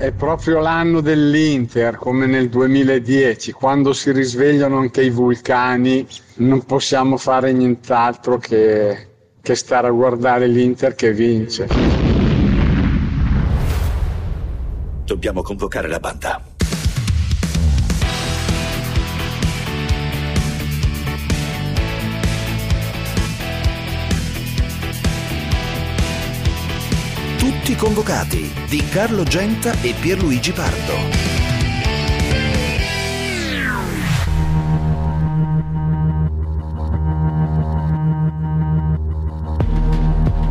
è proprio l'anno dell'Inter, come nel 2010, quando si risvegliano anche i vulcani, non possiamo fare nient'altro che, che stare a guardare l'Inter che vince. Dobbiamo convocare la banda. Tutti convocati di Carlo Genta e Pierluigi Pardo.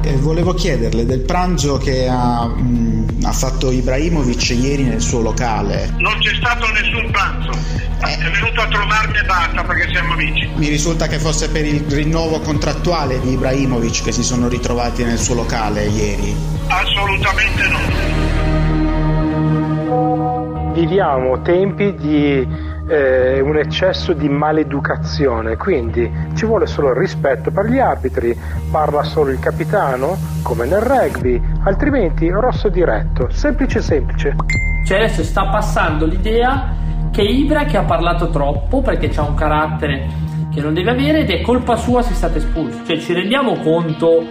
Eh, volevo chiederle del pranzo che ha, mh, ha, fatto Ibrahimovic ieri nel suo locale. Non c'è stato nessun pranzo. Eh. È venuto a trovarmi e basta perché siamo amici. Mi risulta che fosse per il rinnovo contrattuale di Ibrahimovic che si sono ritrovati nel suo locale ieri. Assolutamente no. Viviamo tempi di eh, un eccesso di maleducazione, quindi ci vuole solo il rispetto per gli arbitri, parla solo il capitano, come nel rugby, altrimenti rosso diretto, semplice semplice. Cioè adesso sta passando l'idea che Ibra che ha parlato troppo perché ha un carattere che non deve avere ed è colpa sua se state espulsi. Cioè ci rendiamo conto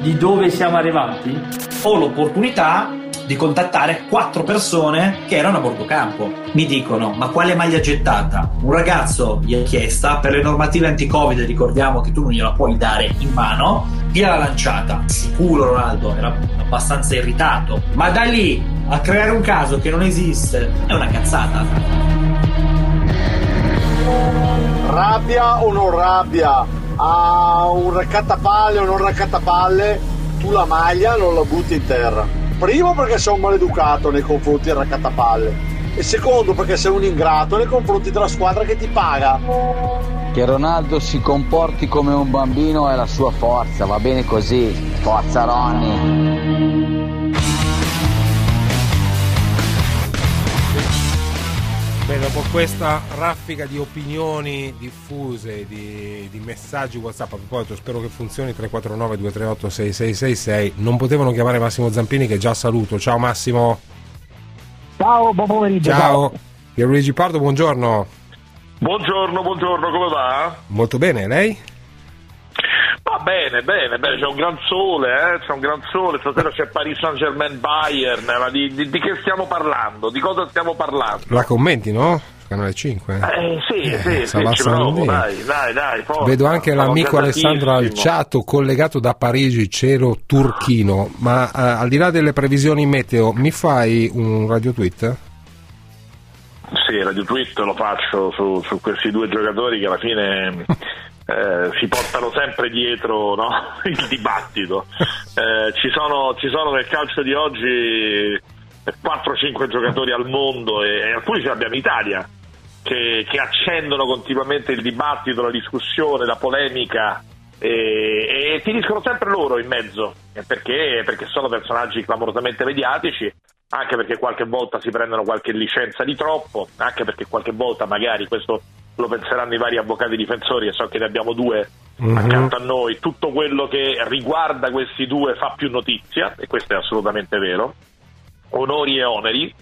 di dove siamo arrivati? Ho l'opportunità di contattare quattro persone che erano a bordo campo. Mi dicono: Ma quale maglia gettata? Un ragazzo gli ha chiesta per le normative anti-Covid, ricordiamo che tu non gliela puoi dare in mano, gliel'ha lanciata. Sicuro Ronaldo era abbastanza irritato, ma da lì a creare un caso che non esiste è una cazzata. Rabbia o non rabbia? A un raccattapalle o non raccattapalle, tu la maglia non la butti in terra Primo perché sei un maleducato nei confronti del raccattapalle e secondo perché sei un ingrato nei confronti della squadra che ti paga. Che Ronaldo si comporti come un bambino è la sua forza, va bene così. Forza Ronny. Beh, dopo questa raffica di opinioni diffuse, di, di, messaggi WhatsApp, a proposito, spero che funzioni 349 238 6666. Non potevano chiamare Massimo Zampini, che già saluto. Ciao Massimo. Ciao, buon pomeriggio. Ciao. Pierluigi Pardo, buongiorno. Buongiorno, buongiorno, come va? Molto bene, lei? Va bene, bene, bene, c'è un gran sole, eh? c'è un gran sole, stasera c'è Paris Saint Germain Bayern, ma di, di, di, che stiamo parlando? Di cosa stiamo parlando? La commenti, no? Canale 5? Eh sì, eh, sì, sì, ci provo, dai, dai, dai. Forza. Vedo anche l'amico Alessandro Alciato collegato da Parigi, cielo turchino, ma eh, al di là delle previsioni meteo, mi fai un radio tweet? Sì, radio tweet lo faccio su, su questi due giocatori che alla fine eh, si portano sempre dietro no? il dibattito. Eh, ci, sono, ci, sono, nel calcio di oggi 4-5 giocatori al mondo e, e alcuni ce l'abbiamo in Italia che, che, accendono continuamente il dibattito, la discussione, la polemica e, e finiscono sempre loro in mezzo perché, perché sono personaggi clamorosamente mediatici anche perché qualche volta si prendono qualche licenza di troppo, anche perché qualche volta magari questo lo penseranno i vari avvocati difensori e so che ne abbiamo due mm-hmm. accanto a noi, tutto quello che riguarda questi due fa più notizia e questo è assolutamente vero, onori e oneri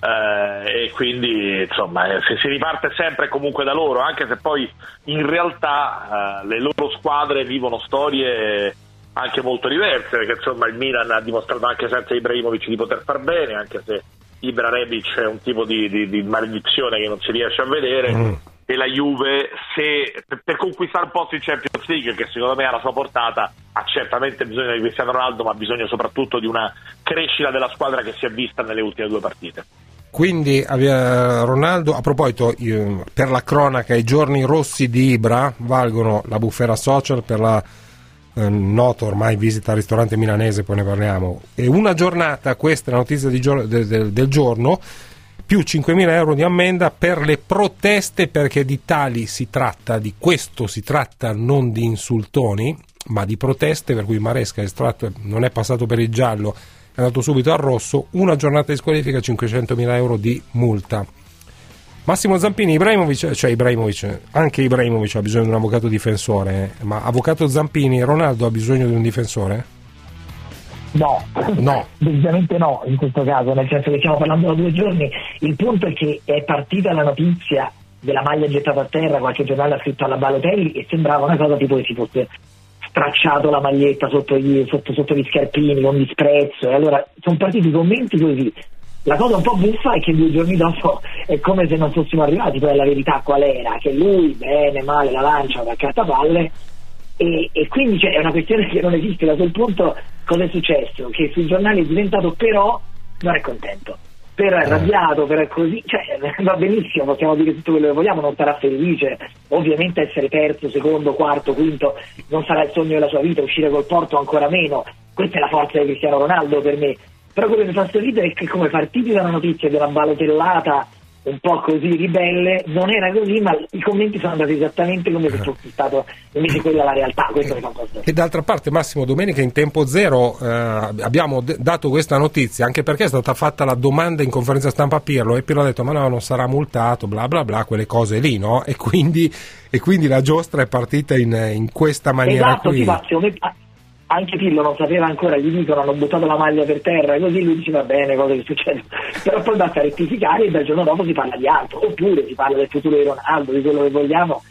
eh, e quindi insomma eh, se si riparte sempre comunque da loro, anche se poi in realtà eh, le loro squadre vivono storie anche molto diverse, perché insomma il Milan ha dimostrato anche senza Ibrahimovic di poter far bene, anche se Ibra Rebic è un tipo di, di, di maledizione che non si riesce a vedere. Mm e la Juve se, per, conquistare un posto in Champions League che secondo me ha la sua portata ha certamente bisogno di Cristiano Ronaldo ma ha bisogno soprattutto di una crescita della squadra che si è vista nelle ultime due partite. Quindi Ronaldo a proposito per la cronaca i giorni rossi di Ibra valgono la bufera social per la eh, noto ormai visita al ristorante milanese poi ne parliamo. E una giornata questa è la notizia gio- del, del, del giorno più 5.000 euro di ammenda per le proteste perché di tali si tratta, di questo si tratta, non di insultoni, ma di proteste per cui Maresca è estratto, non è passato per il giallo, è andato subito al rosso, una giornata di squalifica, 500.000 euro di multa. Massimo Zampini, Ibrahimovic, cioè Ibrahimovic, anche Ibrahimovic ha bisogno di un avvocato difensore, ma avvocato Zampini, Ronaldo ha bisogno di un difensore? No, no. decisamente no in questo caso, nel senso che stiamo parlando da due giorni. Il punto è che è partita la notizia della maglia gettata a terra, qualche giornale ha scritto alla Balotelli e sembrava una cosa tipo che si fosse stracciato la maglietta sotto gli, sotto, sotto gli scarpini con disprezzo e allora sono partiti i commenti così. La cosa un po' buffa è che due giorni dopo è come se non fossimo arrivati, poi la verità qual era? Che lui, bene, male, la lancia da cartapalle e, e quindi cioè, è una questione che non esiste. Da quel punto cosa è successo? Che sui giornali è diventato però non è contento. Però è arrabbiato, però è così, cioè va benissimo, possiamo dire tutto quello che vogliamo, non sarà felice, ovviamente essere terzo, secondo, quarto, quinto non sarà il sogno della sua vita, uscire col Porto ancora meno, questa è la forza di Cristiano Ronaldo per me, però quello che mi fa sorridere è che come partiti dalla notizia di una balotellata un po' così ribelle, non era così, ma i commenti sono andati esattamente come se fosse stato invece quella la realtà. Cosa. E d'altra parte, Massimo, domenica in tempo zero eh, abbiamo d- dato questa notizia anche perché è stata fatta la domanda in conferenza stampa a Pirlo e Pirlo ha detto: Ma no, non sarà multato, bla bla bla, quelle cose lì, no? E quindi, e quindi la giostra è partita in, in questa maniera esatto, qui. Sì, Fazio, anche Pirlo non sapeva ancora, gli dicono hanno buttato la maglia per terra, così lui dice va bene, cosa che succede, però poi basta rettificare e dal giorno dopo si parla di altro, oppure si parla del futuro di Ronaldo, di quello che vogliamo,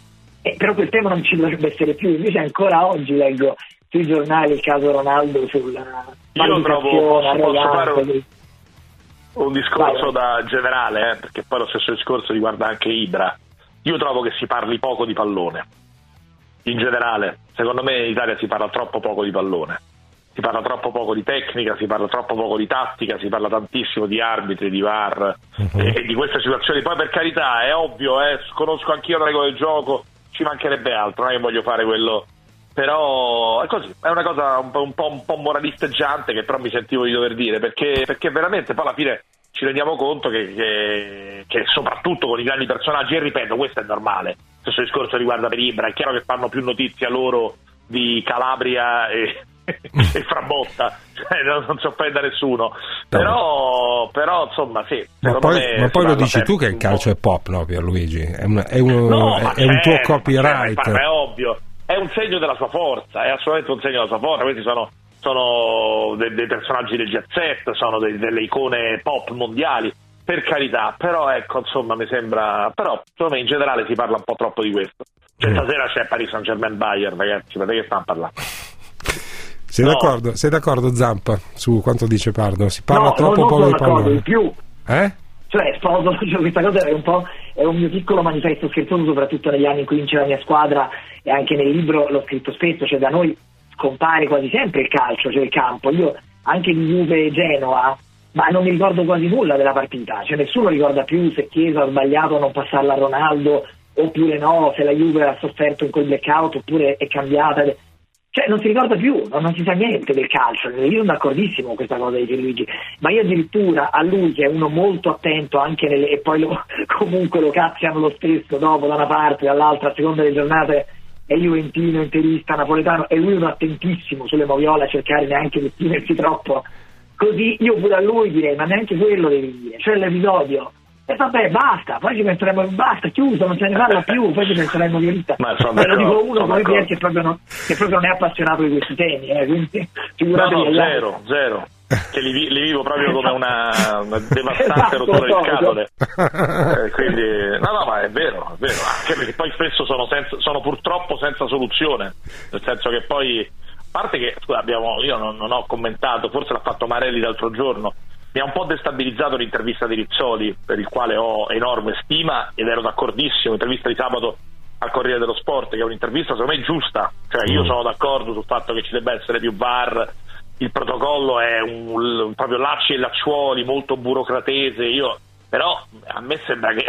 eh, però quel tema non ci dovrebbe essere più, invece ancora oggi leggo sui giornali il caso Ronaldo sulla Io trovo, posso, posso fare un, un discorso Vai. da generale, eh, perché poi lo stesso discorso riguarda anche Ibra, io trovo che si parli poco di pallone in generale. Secondo me in Italia si parla troppo poco di pallone, si parla troppo poco di tecnica, si parla troppo poco di tattica, si parla tantissimo di arbitri, di VAR uh-huh. e, e, di queste situazioni. Poi per carità è ovvio, eh, conosco anch'io le regole del gioco, ci mancherebbe altro, non è che voglio fare quello. Però è così, è una cosa un po', un po', un po moralisteggiante che però mi sentivo di dover dire, perché, perché veramente poi alla fine ci rendiamo conto che, che, che, soprattutto con i grandi personaggi, e ripeto, questo è normale, stesso discorso riguarda per Ibra, è chiaro che fanno più notizia loro di Calabria e, e Frabotta, cioè, non, non si offende nessuno, però, però insomma sì. Ma poi, ma poi lo dici tu che il calcio è pop, no Pierluigi? È, un, è, un, no, è, è un tuo copyright. Certo, è ovvio, è un segno della sua forza, è assolutamente un segno della sua forza, questi sono sono dei, dei personaggi del jet set, sono dei, delle icone pop mondiali, per carità, però ecco, insomma, mi sembra, però insomma, in generale si parla un po' troppo di questo. Cioè, mm. stasera c'è Paris Saint Germain Bayern, ragazzi, vedete che stanno parlando. Sei, no. d'accordo, sei d'accordo Zampa su quanto dice Pardo? Si parla no, troppo poco di pallone. In più. Eh? Cioè, sposo, cioè, questa cosa è un po' è un mio piccolo manifesto scherzoso, soprattutto negli anni in cui vince la mia squadra e anche nel libro l'ho scritto spesso, cioè da noi compare quasi sempre il calcio, cioè il campo. Io anche di Juve Genova, ma non mi ricordo quasi nulla della partita, cioè nessuno ricorda più se Chiesa ha sbagliato a non passarla a Ronaldo oppure no, se la Juve ha sofferto in quel blackout oppure è cambiata. Cioè non si ricorda più, non, non si sa niente del calcio, io sono d'accordissimo con questa cosa di Pierluigi, ma io addirittura a lui che è uno molto attento anche nelle, e poi lo, comunque lo cazziano lo stesso dopo da una parte dall'altra a seconda delle giornate è juventino, interista, napoletano e lui è uno attentissimo sulle moviola a cercare neanche di esprimersi troppo così io pure a lui direi ma neanche quello devi dire cioè l'episodio. E vabbè basta poi ci penseremo basta chiuso non se ne parla più. Poi ci penseremo di vita ma lo dico uno come Pier che proprio, non, che proprio non è appassionato di questi temi eh, quindi figuratevi no, no, zero, zero. Che li, li, vivo proprio come una, una devastante esatto, rottura di scatole. Eh, quindi, no, no, ma è vero, è vero, anche perché poi spesso sono, senza, sono purtroppo senza soluzione, nel senso che poi, parte che, scusa, abbiamo, io non, non, ho commentato, forse l'ha fatto Marelli l'altro giorno, mi ha un po' destabilizzato l'intervista di Rizzoli, per il quale ho enorme stima ed ero d'accordissimo, l'intervista di sabato al Corriere dello Sport, che è un'intervista secondo me giusta, cioè io mm. sono d'accordo sul fatto che ci debba essere più VAR, il protocollo è un, un, proprio lacci e lacciuoli, molto burocratese, io, però a me sembra che,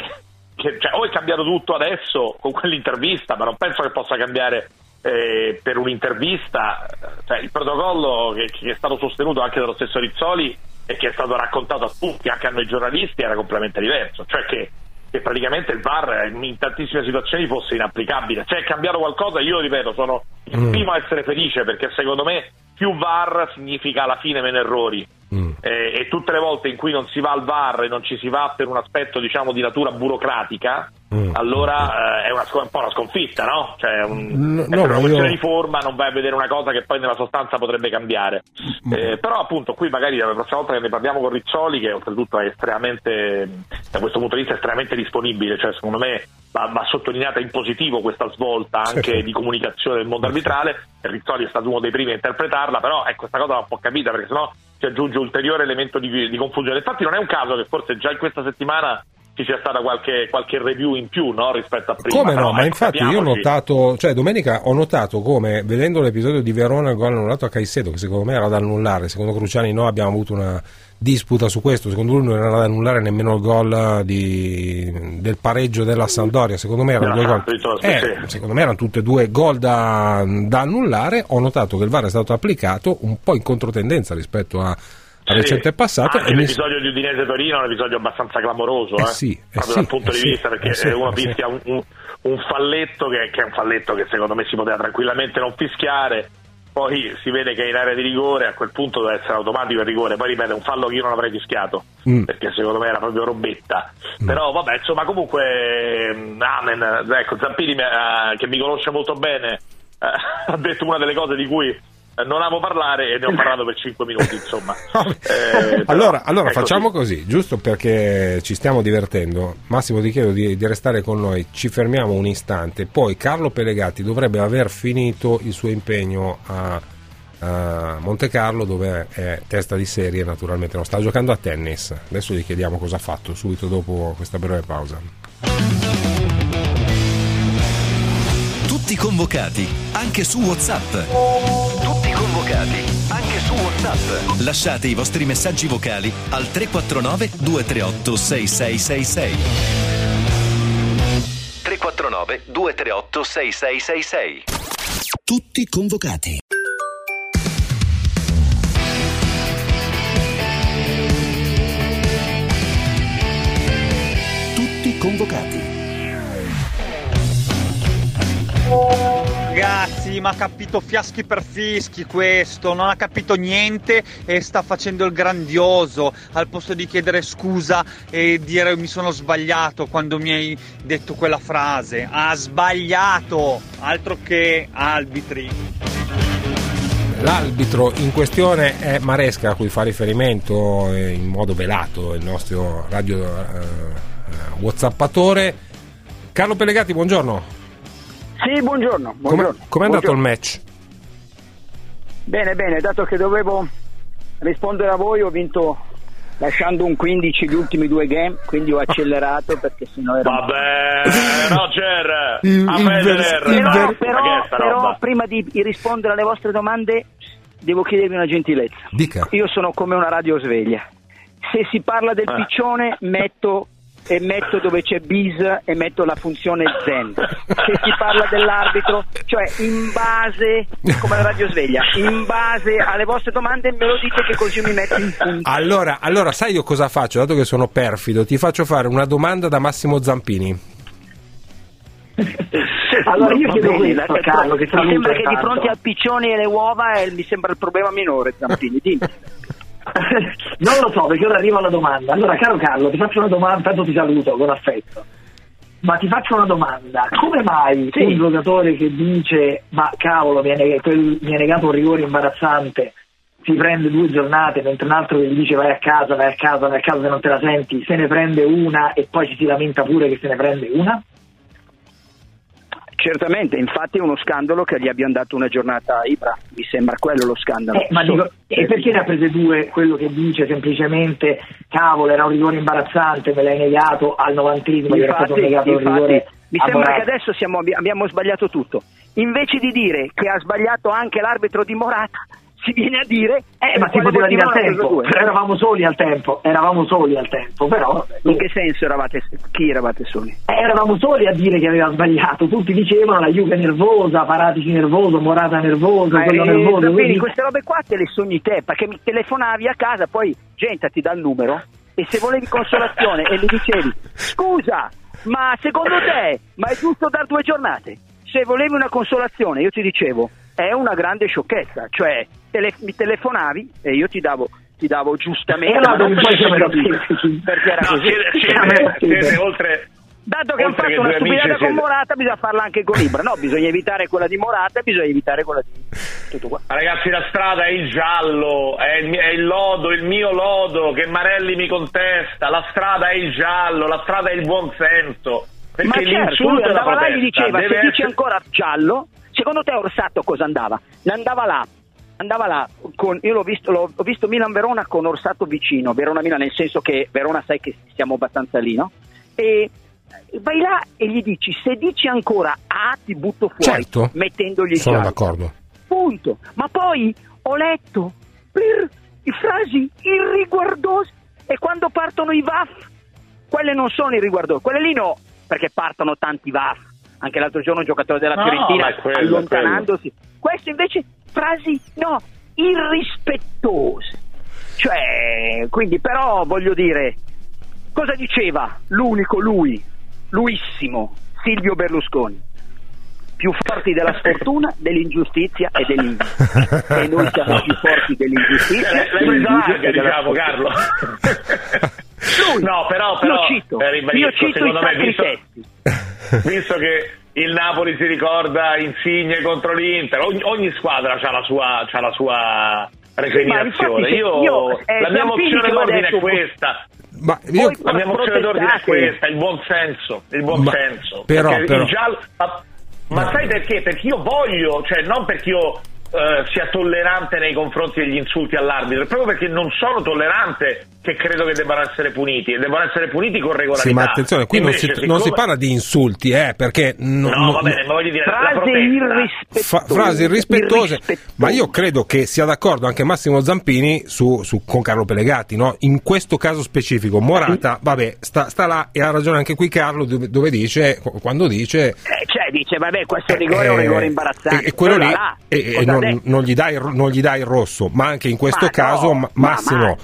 che cioè, o è cambiato tutto adesso con quell'intervista, ma non penso che possa cambiare eh, per un'intervista, cioè, il protocollo che, che, è stato sostenuto anche dallo stesso Rizzoli e che è stato raccontato a tutti, anche a noi giornalisti, era completamente diverso, cioè che, che praticamente il VAR in tantissime situazioni fosse inapplicabile. Cioè è cambiato qualcosa, io ripeto, sono il mm. primo a essere felice perché secondo me più VAR significa alla fine meno errori. Mm. eh, e tutte le volte in cui non si va al VAR e non ci si va per un aspetto diciamo di natura burocratica, Mm. allora eh, è, una, un po' una sconfitta, no? Cioè, un- No, è no, una questione io- di forma, non vai a vedere una cosa che poi nella sostanza potrebbe cambiare. Mm. Eh, però appunto qui magari la prossima volta che ne parliamo con Rizzoli, che oltretutto è estremamente, da questo punto di vista, estremamente disponibile, cioè secondo me va, va sottolineata in positivo questa svolta anche Sì. di comunicazione del mondo arbitrale, e Rizzoli è stato uno dei primi a interpretarla, però ecco, questa cosa va un po' capita perché sennò si aggiunge ulteriore elemento di, di confusione. Infatti non è un caso che forse già in questa settimana ci sia stata qualche, qualche review in più no, rispetto a prima. Come no? Però, Ma ecco, infatti io ho capiamoci. notato, cioè domenica ho notato come vedendo l'episodio di Verona il gol annullato a Caicedo, che secondo me era da annullare, secondo Cruciani no, abbiamo avuto una disputa su questo, secondo lui non era da annullare nemmeno il gol di- del pareggio della Sampdoria, secondo me erano due gol. Sampdoria, sì, Eh, secondo me erano tutte e due gol da, da annullare, ho notato che il VAR è stato applicato un po' in controtendenza rispetto a, Sì. recente passato Anche e mi- l'episodio di Udinese Torino è un episodio abbastanza clamoroso, Eh eh, sì, eh proprio sì, dal punto eh di sì, vista, perché eh sì, uno fischia un, un- un falletto che, che è un falletto che secondo me si poteva tranquillamente non fischiare. Poi si vede che è in area di rigore, a quel punto deve essere automatico il rigore. Poi ripeto, un fallo che io non avrei fischiato, Mm. perché secondo me era proprio robetta. Però vabbè, insomma, comunque, mm, amen. Ecco, Zampini, ha- che mi conosce molto bene, eh, ha detto una delle cose di cui eh, non amo parlare e ne ho parlato per 5 minuti, insomma. Eh, però allora, allora così. facciamo così, giusto perché ci stiamo divertendo. Massimo ti chiedo di, di restare con noi, ci fermiamo un istante, poi Carlo Pelegatti dovrebbe aver finito il suo impegno a, a Monte Carlo dove è testa di serie naturalmente, non sta giocando a tennis. Adesso gli chiediamo cosa ha fatto subito dopo questa breve pausa. Tutti convocati, anche su WhatsApp. Convocati, anche su WhatsApp. Lasciate i vostri messaggi vocali al 349 238 6666. 349 238 6666. Tutti convocati. Tutti convocati. Ma ha capito fiaschi per fischi questo, non ha capito niente e sta facendo il grandioso al posto di chiedere scusa e dire mi sono sbagliato quando mi hai detto quella frase. Ha sbagliato, altro che arbitri. L'arbitro in questione è Maresca a cui fa riferimento eh, in modo velato il nostro radio eh, eh, whatsappatore. Carlo Pelegatti, buongiorno. Sì, buongiorno. Come è andato il match? Bene, bene, dato che dovevo rispondere a voi ho vinto lasciando un 15 gli ultimi due game, quindi ho accelerato perché sennò era... Vabbè, Roger, Il- a Federer, ver- però, però roba? prima di rispondere alle vostre domande devo chiedervi una gentilezza. Dica. Io sono come una radio sveglia. Se si parla del Eh. piccione metto e metto dove c'è bis e metto la funzione zen. Se si parla dell'arbitro, cioè in base, come la radio sveglia, in base alle vostre domande me lo dite che così mi metto in punto. Allora, allora, sai io cosa faccio? Dato che sono perfido, ti faccio fare una domanda da Massimo Zampini. Allora io chiedo questo, dai, Carlo, che mi sembra che di fronte al piccione e alle uova eh, mi sembra il problema minore, Zampini. Dimmi. non lo so perché ora arriva la domanda. Allora, caro Carlo, ti faccio una domanda, tanto ti saluto con affetto. Ma ti faccio una domanda, come mai Sì. un giocatore che dice ma cavolo mi ha, negato un rigore imbarazzante si prende due giornate mentre un altro che gli dice vai a casa, vai a casa, vai a casa se non te la senti, se ne prende una e poi ci si lamenta pure che se ne prende una? Certamente, infatti è uno scandalo che gli abbiano dato una giornata a Ibra, mi sembra quello lo scandalo. Eh, ma dico, e perché ne ha prese due quello che dice semplicemente cavolo era un rigore imbarazzante, me l'hai negato al novantesimo, era stato negato infatti, rigore mi sembra che adesso siamo- abbiamo sbagliato tutto. Invece di dire che ha sbagliato anche l'arbitro di Morata, si viene a dire Eh, ma si poteva dire al tempo, eravamo soli al tempo, eravamo soli al tempo, però In che senso eravate chi eravate soli? eh, eravamo soli a dire che aveva sbagliato, tutti dicevano la Juve è nervosa, Paratici nervoso, Morata nervoso, Ma, quello eh, nervoso, così. queste robe qua te le sogni te, perché mi telefonavi a casa, poi gente ti dà il numero e se volevi consolazione e mi dicevi scusa, ma secondo te, ma è giusto dar due giornate? Se volevi una consolazione io ti dicevo è una grande sciocchezza, cioè tele- mi telefonavi e io ti davo ti davo giustamente. E allora ma non poi siamo perché- ipocriti. perché era No, così. siete, siete, oltre... Dato che hanno fatto una stupidata con Morata, bisogna farla anche con Ibra. No, bisogna evitare quella di Morata e bisogna evitare quella di tutto qua. Ma Ragazzi, la strada è il giallo, è il, è il lodo, il mio lodo che Marelli mi contesta. La strada è il giallo, la strada è il buonsenso. Perché Ma certo, lui l'insulto la andava là e gli diceva, se dici essere- ancora giallo, secondo te Orsato cosa andava? Andava là, andava là, con, io l'ho visto, l'ho, ho visto Milan-Verona con Orsato vicino, Verona-Milan nel senso che Verona sai che siamo abbastanza lì, no? E vai là e gli dici, se dici ancora A ti butto fuori, Certo. mettendogli il Sono d'accordo. Punto. Ma poi ho letto per i frasi irriguardose e quando partono i VAF, quelle non sono irriguardose, quelle lì no, perché partono tanti VAF. Anche l'altro giorno un giocatore della No, Fiorentina è quello, allontanandosi. Questo invece frasi no, irrispettose. Cioè, quindi però voglio dire, cosa diceva l'unico lui, luissimo, Silvio Berlusconi? Più forti della sfortuna, dell'ingiustizia e dell'invidia. e noi siamo più forti dell'ingiustizia, L'hai presa larga, diciamo. Carlo. Lui, no, però, io però cito, eh, ribadisco, io cito i me, sacri visto, testi. Visto che il Napoli si ricorda Insigne contro l'Inter, ogni, ogni squadra ha la sua, c'ha la sua recriminazione. io, io- è la mia mozione d'ordine detto- è questa. Ma io, La mia mozione d'ordine è questa, il buon senso, il buon Ma- senso. però- Perché il però- giallo- ma, ma sai perché? Perché io voglio, cioè non perché io eh, sia tollerante nei confronti degli insulti all'arbitro, proprio perché non sono tollerante che credo che debbano essere puniti e debbano essere puniti con regolarità. Sì, ma attenzione, qui non si, Invece, non si siccome- parla di insulti, eh, perché... no- No, no- va bene, ma voglio dire, Frasi irrispettose. fa- frasi irrispettose, irrispettose. ma io credo che sia d'accordo anche Massimo Zampini su, su- con Carlo Pelegatti. No? In questo caso specifico, Morata, vabbè, sta, sta là e ha ragione anche qui Carlo, dove, dove dice, quando dice. Eh, cioè, dice, vabbè, questo rigore è un rigore eh, imbarazzante. E, e quello lì là, e- e cosa non, non gli dai, non gli dai il rosso, ma anche in questo Ma caso no, Ma- ma- Massimo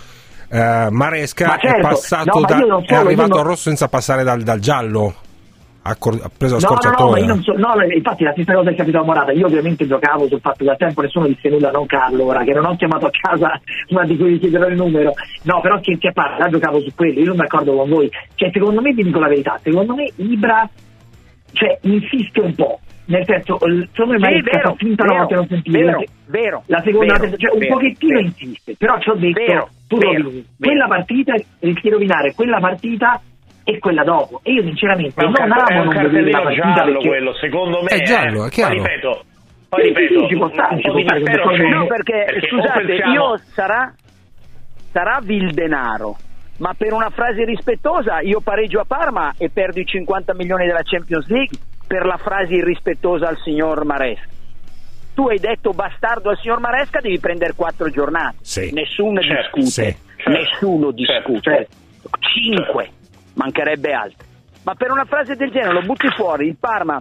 eh, Maresca Ma certo, è passato no, ma da- non è arrivato non- al rosso senza passare dal, dal giallo. Ha, cor- ha preso la No, no, no, scorciatoia. ma so, no, infatti la stessa cosa è capitata a Morata. Io ovviamente giocavo sul fatto che da tempo nessuno disse nulla, non Carlo, ora che non ho chiamato a casa una di cui vi chiederò il numero. No, però che, che parla, là giocavo su quello, io non mi accordo con voi. Cioè, secondo me, vi dico la verità, secondo me Ibra cioè, insiste un po'. Nel senso, il- secondo me Sì, vero, finta vero, volta non sentire. vero, la, vero, la seconda, vero, cioè, un pochettino vero. insiste, però ci ho detto, Vero, tu vero, rovini vero. quella partita, rischi di rovinare quella partita e quella dopo. E io sinceramente Ma non è amo non vedere la partita giallo perché... quello, secondo me. È giallo, è chiaro. Poi ripeto, poi Sì, ripeto, sì, ci può stare, ci può stare. No, perché, o scusate, pensiamo- io sarà, sarà vil denaro, ma per una frase rispettosa io pareggio a Parma e perdo i 50 milioni della Champions League per la frase irrispettosa al signor Maresca. Tu hai detto bastardo al signor Maresca, devi prendere quattro giornate. Sì. Nessuno Certo, discute. sì, certo. Nessuno Certo, discute. Cinque, mancherebbe altro. Ma per una frase del genere lo butti fuori, il Parma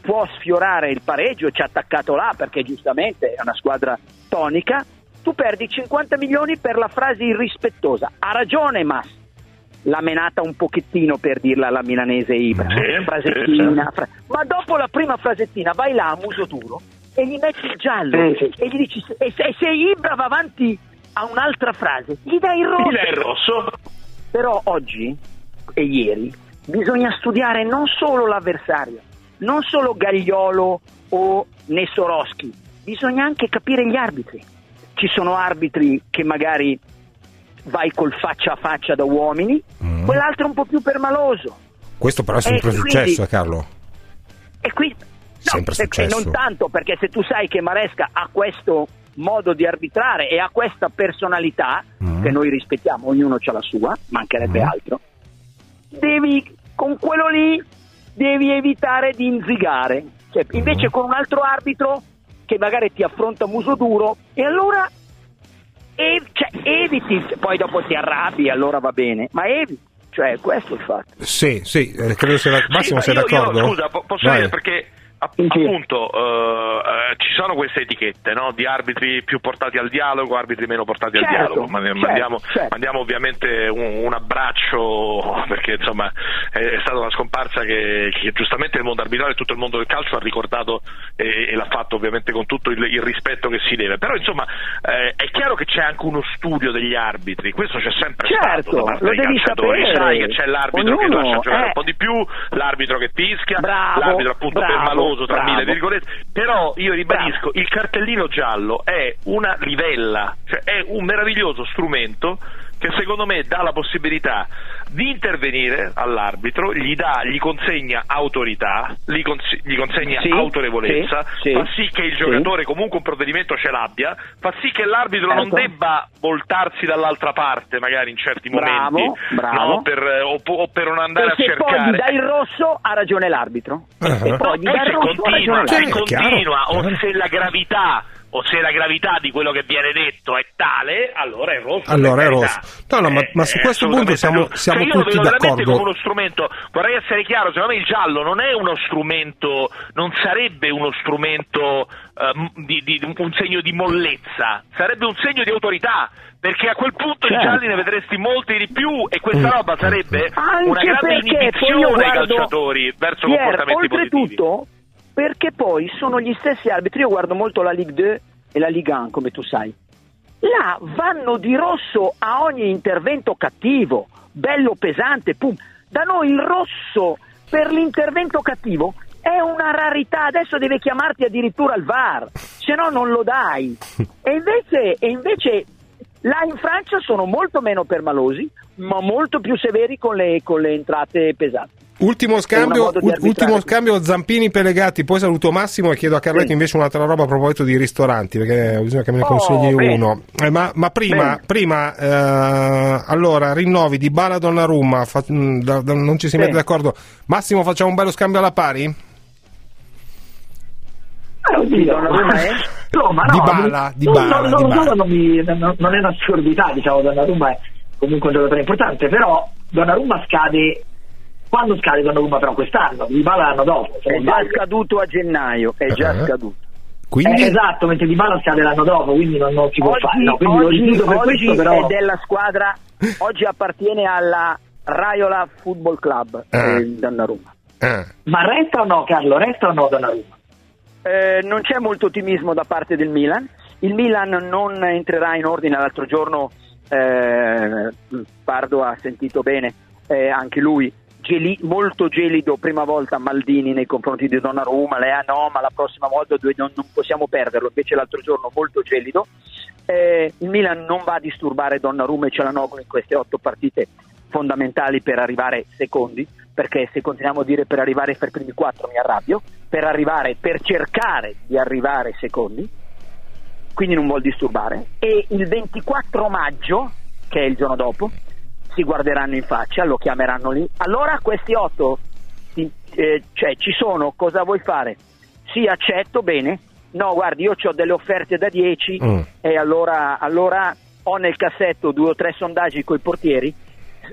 può sfiorare il pareggio, ci ha attaccato là perché giustamente è una squadra tonica, tu perdi 50 milioni per la frase irrispettosa. Ha ragione Mas, l'ha menata un pochettino per dirla alla milanese Ibra, Sì, frasettina, certo. fra- ma dopo la prima frasettina vai là a muso duro e gli metti il giallo Sì, sì. e gli dici e se, se Ibra va avanti a un'altra frase gli dai il rosso. Gli dai il rosso. Però oggi e ieri bisogna studiare non solo l'avversario, non solo Gagliolo o Nessoroschi, bisogna anche capire gli arbitri. Ci sono arbitri che magari vai col faccia a faccia da uomini, Mm. quell'altro un po' più permaloso. Questo però è sempre Eh, quindi- successo, eh, Carlo. E qui no, Sempre successo. non tanto, perché se tu sai che Maresca ha questo modo di arbitrare e ha questa personalità, Mm. che noi rispettiamo, ognuno ha la sua, mancherebbe Mm. altro, devi, con quello lì, devi evitare di inzigare. Cioè, invece Mm. con un altro arbitro che magari ti affronta muso duro, e allora e- cioè, eviti, poi dopo ti arrabbi, allora va bene, ma eviti. Cioè, questo è il fatto. Sì, sì, eh, credo sia Massimo Sì, sei ma io- io, d'accordo? scusa, po- posso Vai. dire perché appunto eh, eh, ci sono queste etichette no? di arbitri più portati al dialogo, arbitri meno portati Certo, al dialogo. Ma- certo, mandiamo, certo. mandiamo ovviamente un, un abbraccio perché insomma è, è stata una scomparsa che, che giustamente il mondo arbitrale e tutto il mondo del calcio ha ricordato e, e l'ha fatto ovviamente con tutto il, il rispetto che si deve. Però insomma eh, è chiaro che c'è anche uno studio degli arbitri, questo c'è sempre Certo, stato da parte lo dei calciatori. sapere. Sai che c'è l'arbitro che Ognuno, lascia giocare eh. un po' di più, l'arbitro che fischia, Bravo, l'arbitro appunto bravo, permaloso tra bravo. mille virgolette. Però io ribadisco, il cartellino giallo è una livella, cioè è un meraviglioso strumento che secondo me dà la possibilità di intervenire all'arbitro, gli, dà, gli consegna autorità, gli, cons- gli consegna Sì, autorevolezza, sì, sì, fa sì che il sì. giocatore comunque un provvedimento ce l'abbia, fa sì che l'arbitro non Certo. debba voltarsi dall'altra parte magari in certi Bravo, momenti bravo. no, per, eh, o, o per non andare a e se poi cercare. gli dai il rosso ha ragione l'arbitro. E poi gli E dai il se rosso ha continua, ragione se l'arbitro. continua o se la gravità o se la gravità di quello che viene detto è tale, allora è rosso. Allora è rosso. No, no, ma, ma su Eh, questo punto siamo, siamo Cioè, io lo tutti vedo veramente d'accordo. come uno strumento, vorrei essere chiaro, secondo me il giallo non è uno strumento, non sarebbe uno strumento, ehm, di, di- un segno di mollezza, sarebbe un segno di autorità. Perché a quel punto i Certo. gialli ne vedresti molti di più e questa roba sarebbe Anche una grande inibizione ai guardo- calciatori verso Pier, comportamenti positivi. Perché poi sono gli stessi arbitri, io guardo molto la Ligue 2 e la Ligue 1, come tu sai. Là vanno di rosso a ogni intervento cattivo, bello pesante, pum. Da noi il rosso per l'intervento cattivo è una rarità, adesso deve chiamarti addirittura al VAR, se no non lo dai. E invece, e invece là in Francia sono molto meno permalosi, ma molto più severi con le, con le entrate pesanti. Ultimo scambio, di ultimo scambio Zampini Pelegati, poi saluto Massimo e chiedo a Carletto Sì. invece un'altra roba a proposito di ristoranti, perché bisogna che me ne Oh, consigli bene. uno. Eh, ma, ma prima, Bene. prima eh, allora, rinnovi di Bala Donnarumma, fa- mh, da- da- non ci si Sì. mette d'accordo. Massimo, facciamo un bello scambio alla pari? Eh, oddio, Donnarumma è? Insomma, no, Dybala, mi- Dybala, non, non, mi- non- non è un'assurdità, diciamo, Donnarumma è comunque un giocatore importante, però Donnarumma scade quando scade Donnarumma però quest'anno, Dybala l'anno dopo. È già sbaglio. scaduto a gennaio, è già Eh. scaduto. Quindi, Eh, esatto, mentre Dybala scade l'anno dopo, quindi non, non si può Oggi, fare. No, quindi lo oggi- rifiuto per oggi questo, però... è della squadra, oggi appartiene alla Raiola Football Club, Ah. eh, Donnarumma. eh, Ma resta o no, Carlo? Resta o no Donnarumma? Eh, non c'è molto ottimismo da parte del Milan. Il Milan non entrerà in ordine l'altro giorno. eh, Pardo ha sentito bene, eh, anche lui geli- molto gelido prima volta Maldini nei confronti di Donnarumma. Lei ah no, ma la prossima volta non, non possiamo perderlo. Invece l'altro giorno molto gelido. Eh, il Milan non va a disturbare Donnarumma e Cialanoglu in queste otto partite fondamentali per arrivare secondi, perché se continuiamo a dire per arrivare per primi quattro mi arrabbio, per arrivare, per cercare di arrivare secondi, quindi non vuol disturbare. E il 24 maggio, che è il giorno dopo, si guarderanno in faccia, lo chiameranno lì. Allora questi otto, eh, cioè ci sono, cosa vuoi fare? Sì, accetto, bene. No, guardi, io ho delle offerte da 10 Mm. e allora, allora ho nel cassetto due o tre sondaggi con i portieri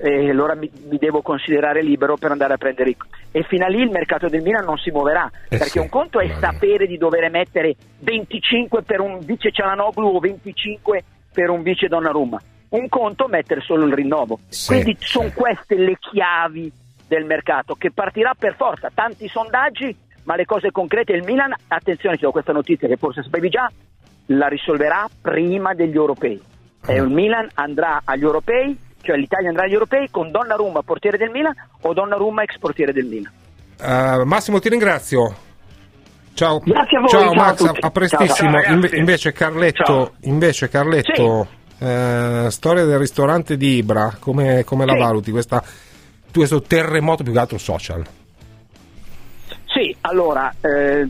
e allora mi, mi devo considerare libero per andare a prendere i... E fino a lì il mercato del Milan non si muoverà, Eh perché sì, un conto è sapere di dover mettere 25 per un vice Cialanoglu o 25 per un vice Donnarumma. Un conto mettere solo il rinnovo. Sì, Quindi sì. sono queste le chiavi del mercato che partirà per forza, tanti sondaggi, ma le cose concrete il Milan, attenzione, ti do questa notizia che forse sapevi già, la risolverà prima degli europei. E il Milan andrà agli europei, cioè l'Italia andrà agli europei con Donnarumma portiere del Milan o Donnarumma ex portiere del Milan. eh, Massimo, ti ringrazio. Ciao, Grazie a voi, ciao ciao Max, a, a prestissimo. Ciao, ciao, Inve- invece Carletto, invece Carletto eh, storia del ristorante di Ibra, come, come la Sì. valuti questa, questo terremoto più che altro social? Sì, allora, eh,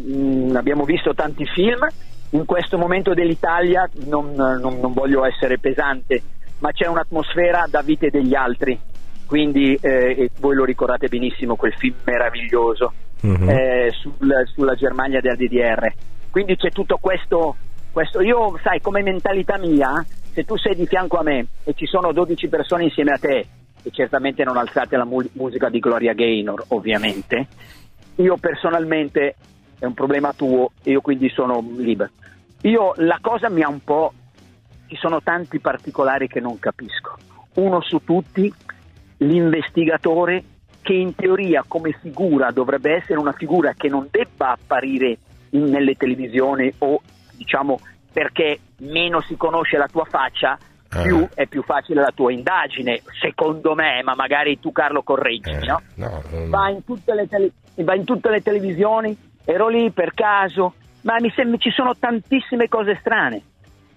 abbiamo visto tanti film, in questo momento dell'Italia non, non- non voglio essere pesante, ma c'è un'atmosfera da vite degli altri, quindi eh, e voi lo ricordate benissimo quel film meraviglioso Mhm. eh, sul- sulla Germania del DDR. Quindi c'è tutto questo, questo, io sai come mentalità mia, se tu sei di fianco a me e ci sono 12 persone insieme a te, e certamente non alzate la mu- musica di Gloria Gaynor ovviamente, io personalmente è un problema tuo e io quindi sono libero. Io la cosa mi ha un po'... ci sono tanti particolari che non capisco. Uno su tutti, l'investigatore che in teoria come figura dovrebbe essere una figura che non debba apparire in- nelle televisioni o diciamo perché meno si conosce la tua faccia, Eh. più è più facile la tua indagine, secondo me, ma magari tu Carlo correggi, no? No, non- va in, tutte le tele- va in tutte le televisioni, ero lì per caso, ma mi sembra ci sono tantissime cose strane.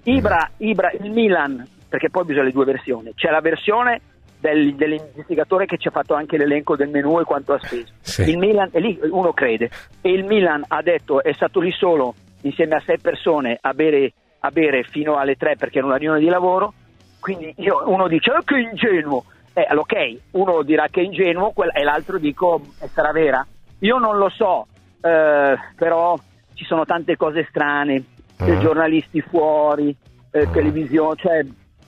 Ibra, Ibra, il Milan, perché poi bisogna le due versioni, c'è la versione del- dell'investigatore che ci ha fatto anche l'elenco del menù e quanto ha speso. Sì. Il Milan, e lì uno crede, e il Milan ha detto, è stato lì solo insieme a sei persone a bere, a bere fino alle tre perché era una riunione di lavoro, quindi io- uno dice, oh, che ingenuo, eh, ok, uno dirà che è ingenuo e l'altro dico, "Eh, sarà vera? Io non lo so, eh, però ci sono tante cose strane, Ah. giornalisti fuori, eh, televisione, cioè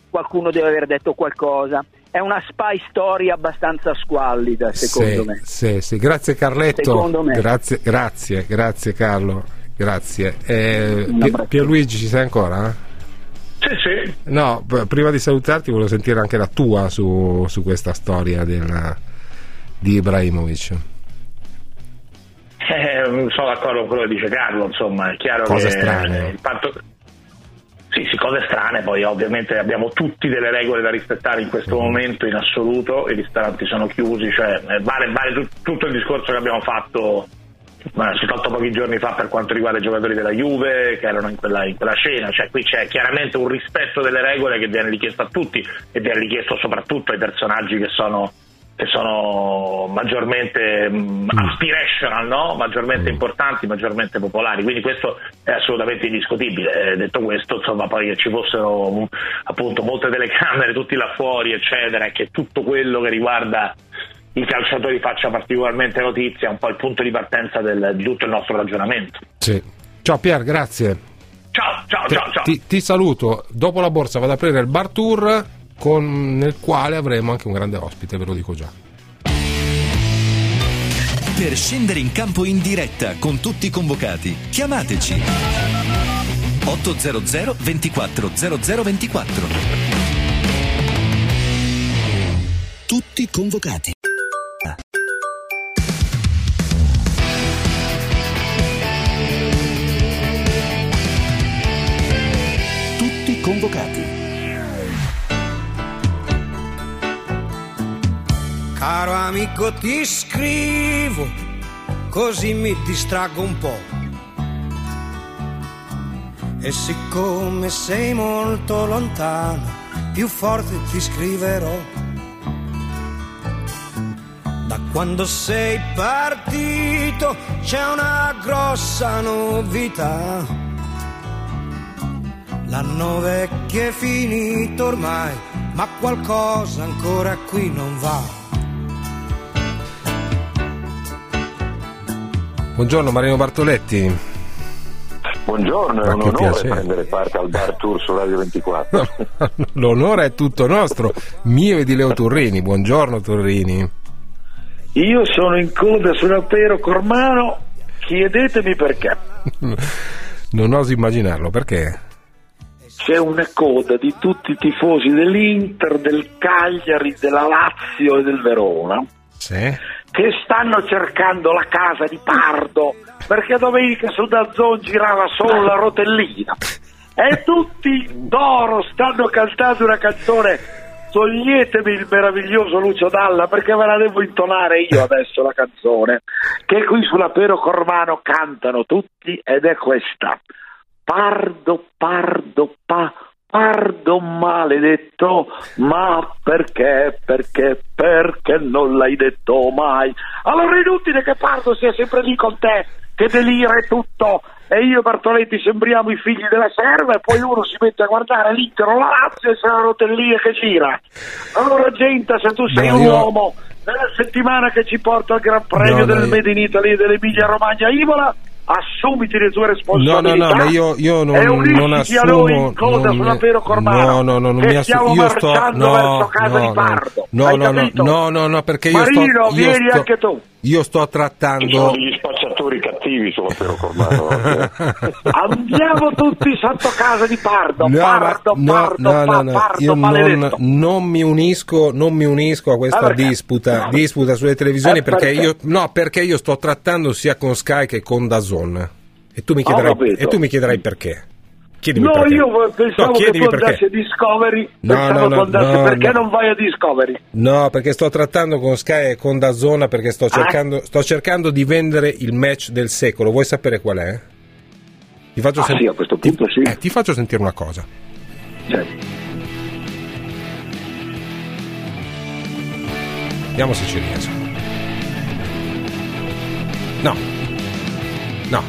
qualcuno deve aver detto qualcosa. È una spy story abbastanza squallida, secondo sì, me. Sì, sì. Grazie Carletto. Secondo me. Grazie, grazie, grazie Carlo. Grazie. Eh. Pierluigi, ci sei ancora? Sì, sì. No, p- prima di salutarti volevo sentire anche la tua su, su questa storia del- di Ibrahimovic. Eh, sono d'accordo con quello che dice Carlo, insomma, è chiaro Cose che strane. il fatto... Sì, sì, cose strane, poi ovviamente abbiamo tutti delle regole da rispettare in questo momento in assoluto, i ristoranti sono chiusi, cioè eh, vale, vale tut- tutto il discorso che abbiamo fatto ma soltanto pochi giorni fa per quanto riguarda i giocatori della Juve che erano in quella, in quella scena, cioè qui c'è chiaramente un rispetto delle regole che viene richiesto a tutti e viene richiesto soprattutto ai personaggi che sono, che sono maggiormente mh, aspirational, no? maggiormente importanti, maggiormente popolari, quindi questo è assolutamente indiscutibile. Eh, detto questo, insomma, poi che ci fossero mh, appunto molte telecamere, tutti là fuori, eccetera, e che tutto quello che riguarda i calciatori faccia particolarmente notizia, è un po' il punto di partenza del- di tutto il nostro ragionamento. Sì. Ciao Pier, grazie. Ciao, ciao, Ti, ciao, ciao. ti- ti saluto. Dopo la borsa vado ad aprire il bar tour con- nel quale avremo anche un grande ospite, ve lo dico già. Per scendere in campo in diretta con tutti i convocati, chiamateci 800 24 0024. Tutti convocati. Convocati. Caro amico ti scrivo, così mi distraggo un po'. E siccome sei molto lontano, più forte ti scriverò. Da quando sei partito c'è una grossa novità. L'anno vecchio è finito ormai, ma qualcosa ancora qui non va. Buongiorno Marino Bartoletti. Buongiorno, è un onore piacere. prendere parte al bar tour su Radio 24. L'onore è tutto nostro, mio e di Leo Turrini. Buongiorno Turrini. Io sono in coda sull'Altero Cormano, chiedetemi perché. Non oso immaginarlo, perché? C'è una coda di tutti i tifosi dell'Inter, del Cagliari, della Lazio e del Verona Sì. che stanno cercando la casa di Pardo perché domenica su Dazzon girava solo la rotellina e tutti d'oro stanno cantando una canzone toglietemi il meraviglioso Lucio Dalla perché ve la devo intonare io adesso la canzone che qui sulla Pero Cormano cantano tutti ed è questa Pardo, pardo, pa, pardo maledetto, ma perché, perché, perché non l'hai detto mai? Allora è inutile che Pardo sia sempre lì con te, che delira e tutto, e io e Bartoletti sembriamo i figli della serva e poi uno si mette a guardare l'Inter o la Lazio e c'è la rotellina che gira. Allora gente, se tu sei No, un io- uomo, nella settimana che ci porta al Gran Premio No, no, del io- Made in Italy e dell'Emilia Romagna Imola, assumiti le tue No, responsabilità. no, no, ma io, io non, e unisci non assumo. in coda non- sulla Pero Cormano, no, no, no, non mi assumo. Io sto. No, verso casa no, di Pardo. no, no, no, no, no, no, perché io Marino, sto. Io vieni sto, anche tu. Io sto Ci sono trattando... degli spacciatori cattivi sulla Piero Cormano. Andiamo tutti sotto casa di Pardo, No, ma- Pardo, no, Pardo, no, no, pa- no, Pardo, io non, non mi unisco, non mi unisco a questa Ah, perché? disputa, disputa sulle televisioni Eh, perché perché? io, no, perché io sto trattando sia con Sky che con Dazon e tu mi chiederai, capito. e tu mi chiederai perché. Chiedimi No, perché. io pensavo No, che tu andassi a Discovery, No, no, no, no, perché no. non vai a Discovery? No, perché sto trattando con Sky e con Dazon perché Ah. sto cercando, sto cercando di vendere il match del secolo. Vuoi sapere qual è? Ti faccio, Ah, sen- sì, a questo punto sì. eh, ti faccio sentire una cosa. Certo. Vediamo se ci riesco. No, no,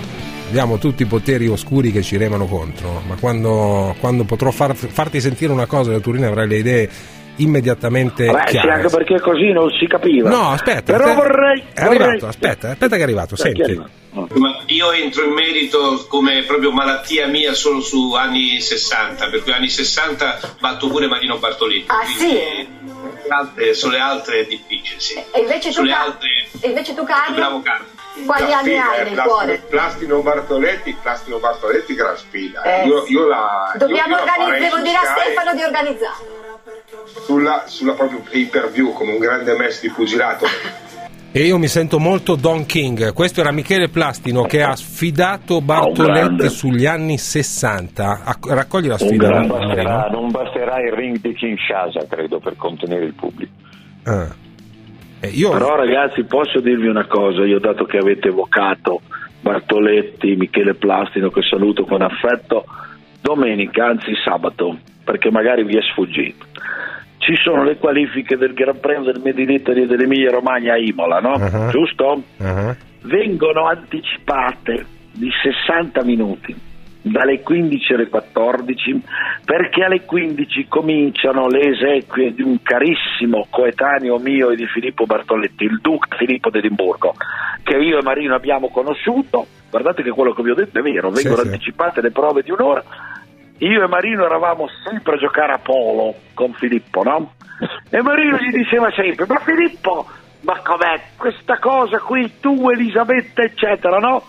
abbiamo tutti i poteri oscuri che ci remano contro, ma quando, quando potrò far- farti sentire una cosa da Turini avrai le idee immediatamente Vabbè, sì, chiare. anche perché così non si capiva. No, aspetta, Però vorrei... è arrivato, vorrei- aspetta, aspetta che è arrivato, senti. Ma io entro in merito come proprio malattia mia solo su anni 60, per cui anni 60 batto pure Marino Bartolini. Ah, sì? le altre- sulle altre è difficile, sì. E invece tu, Sulle Ca- altre e invece tu Carlo? bravo Carlo. Quali anni sfida, hai eh, nel Plastino- cuore? Plastino Bartoletti, Plastino Bartoletti, gran sfida. Eh, io, io la, Dobbiamo io, la farei organizzare, devo dire a Stefano di organizzare. Sulla, sulla proprio pay per view come un grande maestro di pugilato. E io mi sento molto Don King. Questo era Michele Plastino che ha sfidato Bartoletti grande. sugli anni 60. Acc- Raccogli la sfida, Marino. basterà, non basterà il ring di Kinshasa, credo, per contenere il pubblico. Ah. Eh, io... Però ragazzi posso dirvi una cosa, io dato che avete evocato Bartoletti, Michele Plastino che saluto con affetto, domenica, anzi sabato, perché magari vi è sfuggito. Ci sono le qualifiche del Gran Premio del Made in Italy dell'Emilia Romagna a Imola, no? Uh-huh. Giusto? Ah, Vengono anticipate di 60 minuti dalle 15 alle 14 perché alle 15 cominciano le esequie di un carissimo coetaneo mio e di Filippo Bartoletti, il duca Filippo d'Edimburgo, che io e Marino abbiamo conosciuto. Guardate che quello che vi ho detto è vero, Sì, vengono sì. anticipate le prove di un'ora. Io e Marino eravamo sempre a giocare a polo con Filippo, no? E Marino gli diceva sempre, ma Filippo, ma com'è questa cosa qui, tu Elisabetta, eccetera, no?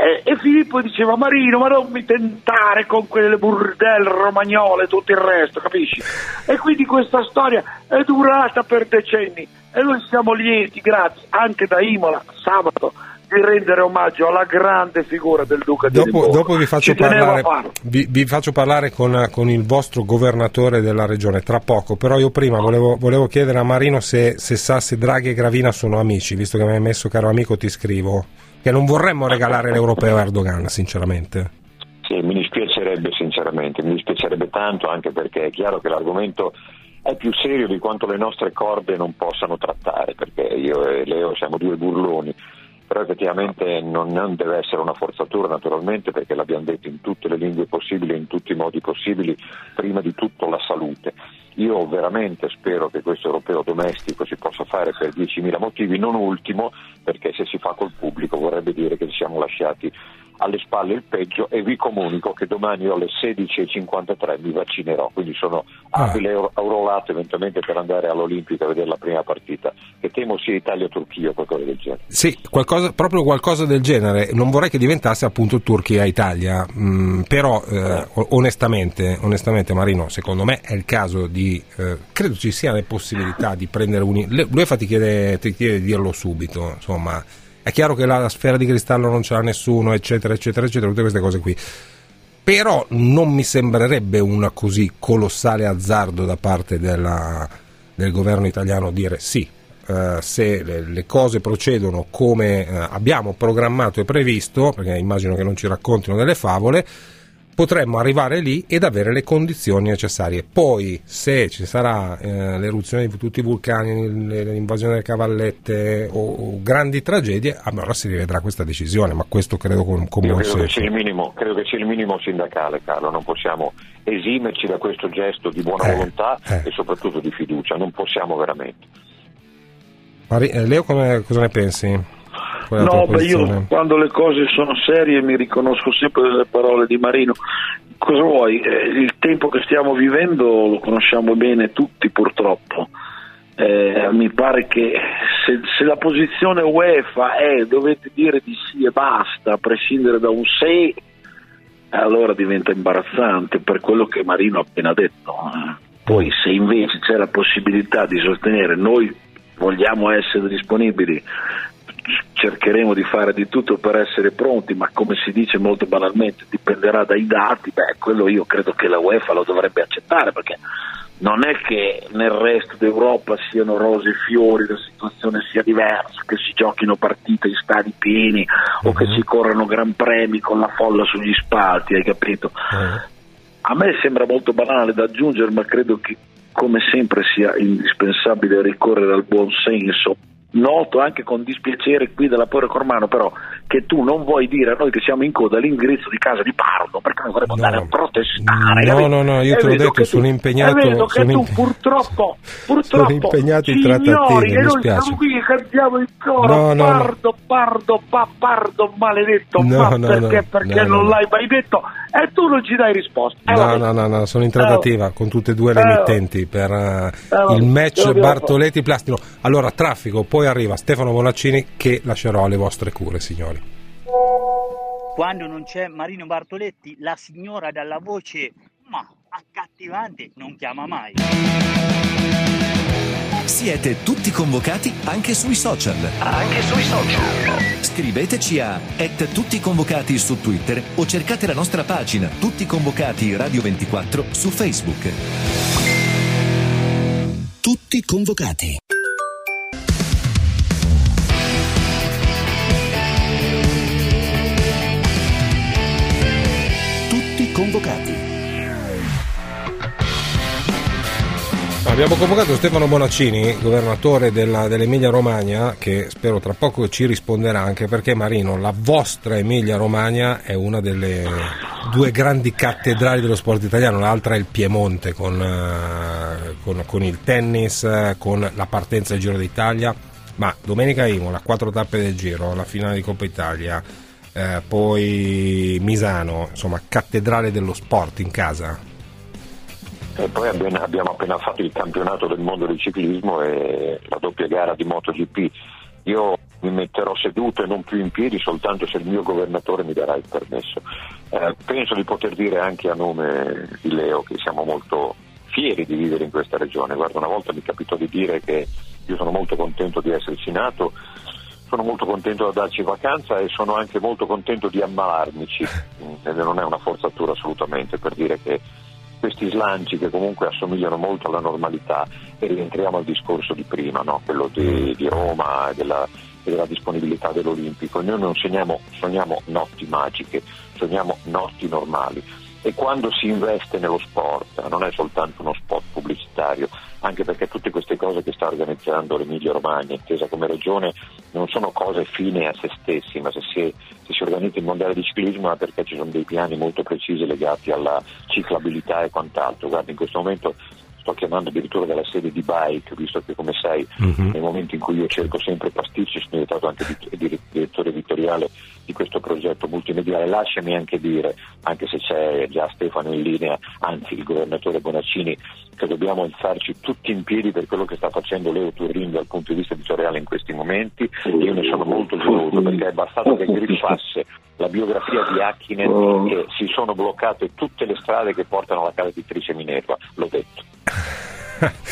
E, e Filippo diceva, Marino, ma non mi tentare con quelle burdelle romagnole e tutto il resto, capisci? E quindi questa storia è durata per decenni e noi siamo lieti, grazie, anche da Imola, sabato, di rendere omaggio alla grande figura del Duca di Dopo, dopo vi, faccio parlare, vi, vi faccio parlare con, con il vostro governatore della regione tra poco, però io prima volevo, volevo chiedere a Marino se, se sa se Draghi e Gravina sono amici, visto che mi hai messo caro amico ti scrivo, che non vorremmo regalare l'europeo a Erdogan sinceramente. Sì, mi dispiacerebbe sinceramente, mi dispiacerebbe tanto anche perché è chiaro che l'argomento è più serio di quanto le nostre corde non possano trattare, perché io e Leo siamo due burloni, però effettivamente non, non deve essere una forzatura naturalmente perché l'abbiamo detto in tutte le lingue possibili, in tutti i modi possibili, prima di tutto la salute. Io veramente spero che questo europeo domestico si possa fare per 10.000 motivi, non ultimo perché se si fa col pubblico vorrebbe dire che ci siamo lasciati alle spalle il peggio e vi comunico che domani alle 16.53 mi vaccinerò, quindi sono abile a Eurolato eventualmente per andare all'Olimpica a vedere la prima partita, che temo sia Italia-Turchia o qualcosa del genere. Sì, qualcosa, proprio qualcosa del genere. Non vorrei che diventasse appunto Turchia-Italia, mm, però eh, onestamente, onestamente Marino, secondo me è il caso di... eh, credo ci sia le possibilità di prendere un... Lui infatti chiede, ti chiede di dirlo subito, insomma... È chiaro che la sfera di cristallo non ce l'ha nessuno, eccetera, eccetera, eccetera, tutte queste cose qui. Però non mi sembrerebbe un così colossale azzardo da parte della- del governo italiano dire sì, eh, se le, le cose procedono come eh, abbiamo programmato e previsto, perché immagino che non ci raccontino delle favole, potremmo arrivare lì ed avere le condizioni necessarie. Poi, se ci sarà eh, l'eruzione di tutti i vulcani, l'invasione delle cavallette o, o grandi tragedie, allora si rivedrà questa decisione, ma questo credo con, con Io credo che, sia il minimo, credo che sia il minimo sindacale, Carlo, non possiamo esimerci da questo gesto di buona Eh, volontà eh. e soprattutto di fiducia, non possiamo veramente. Mari- eh, Leo, come- cosa ne pensi? Qual No, beh, io quando le cose sono serie mi riconosco sempre delle parole di Marino. Cosa vuoi? Eh, il tempo che stiamo vivendo lo conosciamo bene tutti purtroppo. Eh, mi pare che se, se la posizione UEFA è dovete dire di sì e basta, a prescindere da un se, allora diventa imbarazzante per quello che Marino ha appena detto. eh. Poi se invece c'è la possibilità di sostenere noi vogliamo essere disponibili, cercheremo di fare di tutto per essere pronti, ma come si dice molto banalmente dipenderà dai dati, beh quello io credo che la UEFA lo dovrebbe accettare perché non è che nel resto d'Europa siano rose e fiori, la situazione sia diversa, che si giochino partite in stadi pieni o che si corrano gran premi con la folla sugli spalti, hai capito? A me sembra molto banale da aggiungere, ma credo che come sempre sia indispensabile ricorrere al buon senso. Noto anche con dispiacere qui dalla Porre Cormano però che tu non vuoi dire a noi che siamo in coda all'indirizzo di casa di Pardo perché noi vorremmo andare a protestare. No, no, no, io E te l'ho detto, sono impegnato- e vedo che sono tu impe- purtroppo, Sono purtroppo impegnato in trattative, che mi noi spiace. siamo qui che cantiamo il coro No, no, no. Pardo, Pardo, pa, Pardo, maledetto, No, ma no, perché, no, perché no, non no. l'hai mai detto e tu non ci dai risposta. Eh, No, no, no, no, sono in trattativa con tutte e due le Eh, emittenti per eh, il match ce l'abbiamo Bartoletti-Plastino. Allora, traffico, poi arriva Stefano Bonaccini che lascerò alle vostre cure, signori. Quando non c'è Marino Bartoletti, la signora dalla voce ma accattivante non chiama mai. Siete tutti convocati anche sui social. Anche sui social. Scriveteci a et tutti convocati su Twitter o cercate la nostra pagina Tutti convocati Radio 24 su Facebook. Tutti convocati. Abbiamo convocato Stefano Bonaccini, governatore della- dell'Emilia Romagna, che spero tra poco ci risponderà anche perché Marino, la vostra Emilia Romagna è una delle due grandi cattedrali dello sport italiano, l'altra è il Piemonte con, eh, con- con il tennis, con la partenza del Giro d'Italia, ma domenica Imola, quattro tappe del Giro, la finale di Coppa Italia, eh, poi Misano, insomma cattedrale dello sport in casa. E poi abbiamo appena fatto il campionato del mondo del ciclismo e la doppia gara di MotoGP. Io mi metterò seduto e non più in piedi soltanto se il mio governatore mi darà il permesso. Eh, penso di poter dire anche a nome di Leo che siamo molto fieri di vivere in questa regione. Guarda, una volta mi capitò di dire che io sono molto contento di esserci nato, sono molto contento di darci vacanza e sono anche molto contento di ammalarmici. Mm, E non è una forzatura assolutamente per dire che questi slanci che comunque assomigliano molto alla normalità e rientriamo al discorso di prima, no? quello di, di Roma e della, della disponibilità dell'Olimpico. Noi non sogniamo, sogniamo notti magiche, sogniamo notti normali e quando si investe nello sport non è soltanto uno spot pubblicitario, anche perché tutte queste cose che sta organizzando l'Emilia Romagna, intesa come regione, non sono cose fine a se stessi, ma se si organizza il mondiale di ciclismo è perché ci sono dei piani molto precisi legati alla ciclabilità e quant'altro. Guarda, in questo momento sto chiamando addirittura dalla sede di Bike, visto che come sai Mhm. nei momenti in cui io cerco sempre pasticci sono diventato anche di- di- direttore editoriale di questo progetto multimediale. Lasciami anche dire, anche se c'è già Stefano in linea, anzi il governatore Bonaccini, che dobbiamo alzarci tutti in piedi per quello che sta facendo Leo Turrin dal punto di vista editoriale in questi momenti. Io ne sono molto geloso perché è bastato che griffasse la biografia di Hakkinen e si sono bloccate tutte le strade che portano alla casa editrice Minerva, l'ho detto.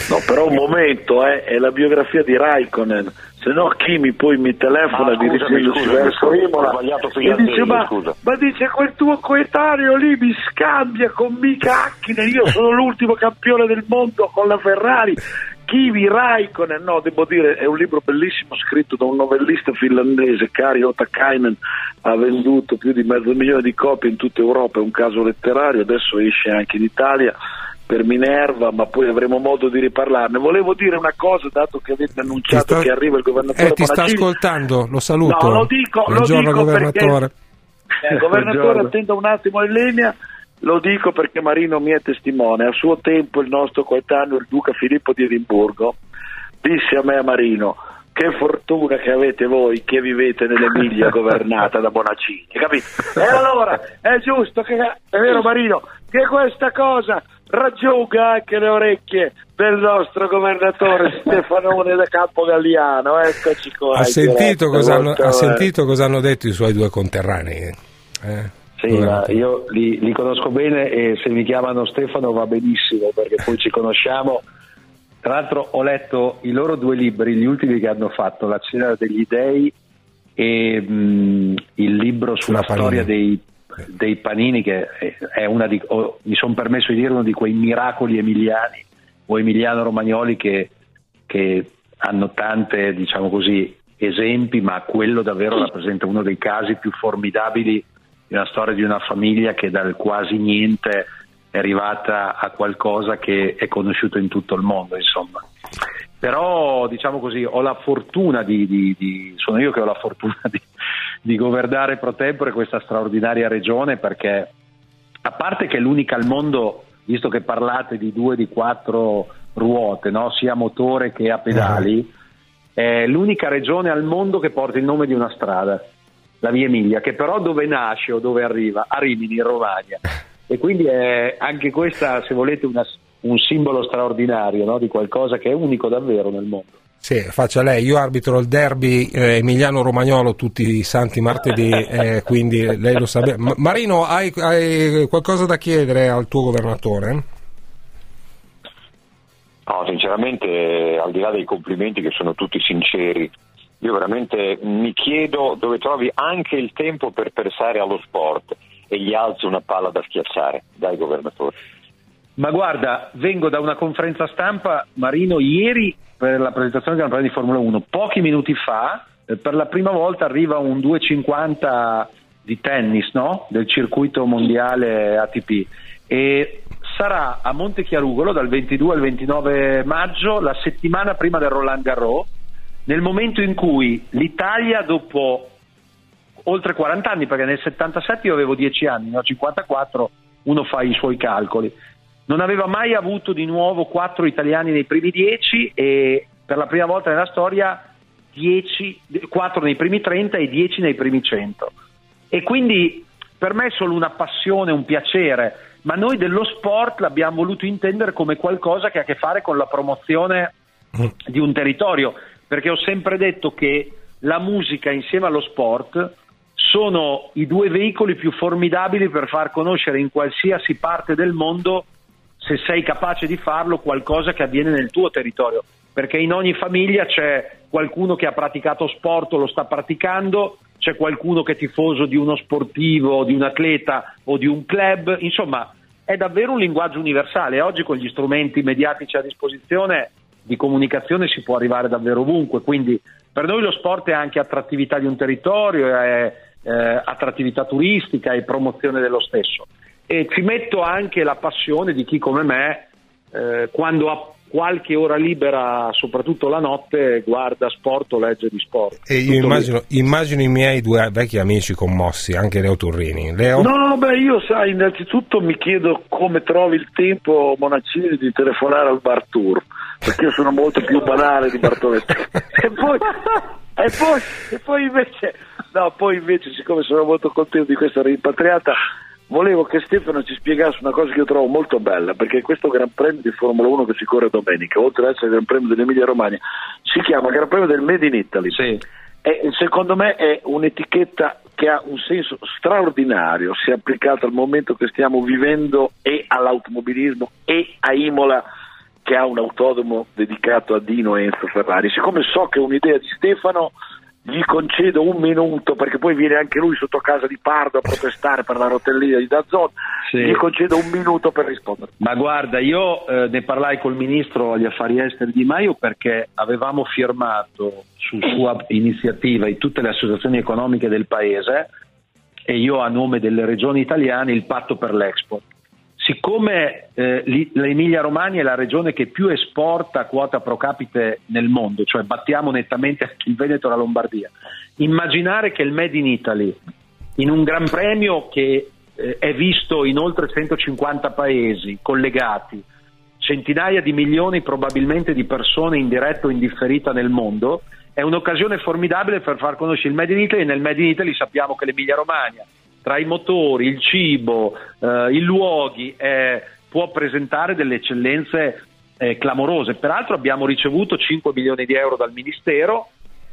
No, però un momento, eh, è la biografia di Raikkonen, se no Kimi poi mi telefona Ah, dirigendosi verso Imola e dice ma, scusa. ma dice quel tuo coetaneo lì mi scambia con Mika Hakkinen, io sono l'ultimo campione del mondo con la Ferrari. Kimi Raikkonen, no, devo dire, è un libro bellissimo scritto da un novellista finlandese, Kari Otakainen, ha venduto più di mezzo milione di copie in tutta Europa, è un caso letterario, adesso esce anche in Italia per Minerva, ma poi avremo modo di riparlarne. Volevo dire una cosa, dato che avete annunciato sta- che arriva il governatore Eh, ti sta Bonaccini. ascoltando, lo saluto. No, lo dico, lo Buongiorno dico governatore. Eh, governatore, attenda un attimo in linea. Lo dico perché Marino mi è testimone. A suo tempo il nostro coetaneo, il duca Filippo di Edimburgo, disse a me a Marino che fortuna che avete voi che vivete nell'Emilia governata da Bonaccini, capito? E allora è giusto che, è vero Marino, che questa cosa raggiunga anche le orecchie del nostro governatore Stefanone da Campogalliano. Eccoci qua. Ha sentito, cosa hanno, ha sentito cosa hanno detto i suoi due conterranei? Eh? Sì, ma io li, li conosco bene e se mi chiamano Stefano va benissimo perché poi ci conosciamo. Tra l'altro ho letto i loro due libri, gli ultimi che hanno fatto, La cena degli dei e mh, il libro sulla Panini. storia dei, dei panini che è- una di, oh, mi sono permesso di dire uno di quei miracoli emiliani o emiliano-romagnoli che, che hanno tante, diciamo così, esempi, ma quello davvero rappresenta uno dei casi più formidabili di una storia di una famiglia che dal quasi niente è arrivata a qualcosa che è conosciuto in tutto il mondo, insomma. Però, diciamo così, ho la fortuna di, di- di- sono io che ho la fortuna di, di governare pro tempore questa straordinaria regione perché a parte che è l'unica al mondo, visto che parlate di due di quattro ruote, no? sia a motore che a pedali, è l'unica regione al mondo che porta il nome di una strada, la Via Emilia, che però dove nasce o dove arriva? A Rimini, in Romagna. E quindi è anche questa, se volete, una- un simbolo straordinario no? di qualcosa che è unico davvero nel mondo. Sì, faccia lei, io arbitro il derby eh, emiliano-romagnolo tutti i santi martedì, eh, quindi lei lo sa bene. Ma- Marino, hai, hai qualcosa da chiedere al tuo governatore? No, sinceramente, al di là dei complimenti che sono tutti sinceri, io veramente mi chiedo dove trovi anche il tempo per pensare allo sport e gli alzo una palla da schiacciare. Dai, governatore. Ma guarda, vengo da una conferenza stampa, Marino, ieri per la presentazione del Gran Premio di Formula 1. Pochi minuti fa, eh, per la prima volta arriva un 250 di tennis no? del circuito mondiale ATP e sarà a Montechiarugolo dal 22 al 29 maggio, la settimana prima del Roland Garros, nel momento in cui l'Italia dopo oltre 40 anni, perché nel 77 io avevo 10 anni, ne ho 54, uno fa i suoi calcoli. Non aveva mai avuto di nuovo 4 italiani nei primi 10 e per la prima volta nella storia 10, 4 nei primi 30 e 10 nei primi 100. E quindi per me è solo una passione, un piacere, ma noi dello sport l'abbiamo voluto intendere come qualcosa che ha a che fare con la promozione di un territorio, perché ho sempre detto che la musica insieme allo sport sono i due veicoli più formidabili per far conoscere in qualsiasi parte del mondo, se sei capace di farlo, qualcosa che avviene nel tuo territorio, perché in ogni famiglia c'è qualcuno che ha praticato sport o lo sta praticando, c'è qualcuno che è tifoso di uno sportivo, di un atleta o di un club, insomma è davvero un linguaggio universale. Oggi con gli strumenti mediatici a disposizione di comunicazione si può arrivare davvero ovunque, quindi per noi lo sport è anche attrattività di un territorio, è eh, attrattività turistica e promozione dello stesso. E ci metto anche la passione di chi come me, eh, quando ha qualche ora libera, soprattutto la notte, guarda sport o legge di sport. E io immagino, immagino i miei due vecchi amici commossi, anche Leo Turrini. Leo? No, beh, io sai, innanzitutto mi chiedo come trovi il tempo, Bonaccini, di telefonare al Bar Tour, perché io sono molto più banale di Bartoletti. e, poi, e, poi, e poi invece, no, poi invece, siccome sono molto contento di questa rimpatriata, volevo che Stefano ci spiegasse una cosa che io trovo molto bella, perché questo Gran Premio di Formula 1 che si corre domenica, oltre ad essere il Gran Premio dell'Emilia Romagna, si chiama Gran Premio del Made in Italy. E secondo me è un'etichetta che ha un senso straordinario se applicata al momento che stiamo vivendo e all'automobilismo e a Imola che ha un autodromo dedicato a Dino e Enzo Ferrari. Siccome so che è un'idea di Stefano, gli concedo un minuto perché poi viene anche lui sotto casa di Pardo a protestare per la rotellina di Dazzon. Sì. Gli concedo un minuto per rispondere. Ma guarda, io eh, ne parlai col ministro agli affari esteri Di Maio perché avevamo firmato su sua iniziativa in tutte le associazioni economiche del paese e io a nome delle regioni italiane il patto per l'export. Siccome eh, l'Emilia Romagna è la regione che più esporta quota pro capite nel mondo, cioè battiamo nettamente il Veneto e la Lombardia, immaginare che il Made in Italy in un gran premio che eh, è visto in oltre 150 paesi collegati, centinaia di milioni probabilmente di persone in diretta o in differita nel mondo, è un'occasione formidabile per far conoscere il Made in Italy e nel Made in Italy sappiamo che l'Emilia Romagna tra i motori, il cibo, eh, i luoghi è può presentare delle eccellenze eh, clamorose. Peraltro abbiamo ricevuto 5 milioni di euro dal Ministero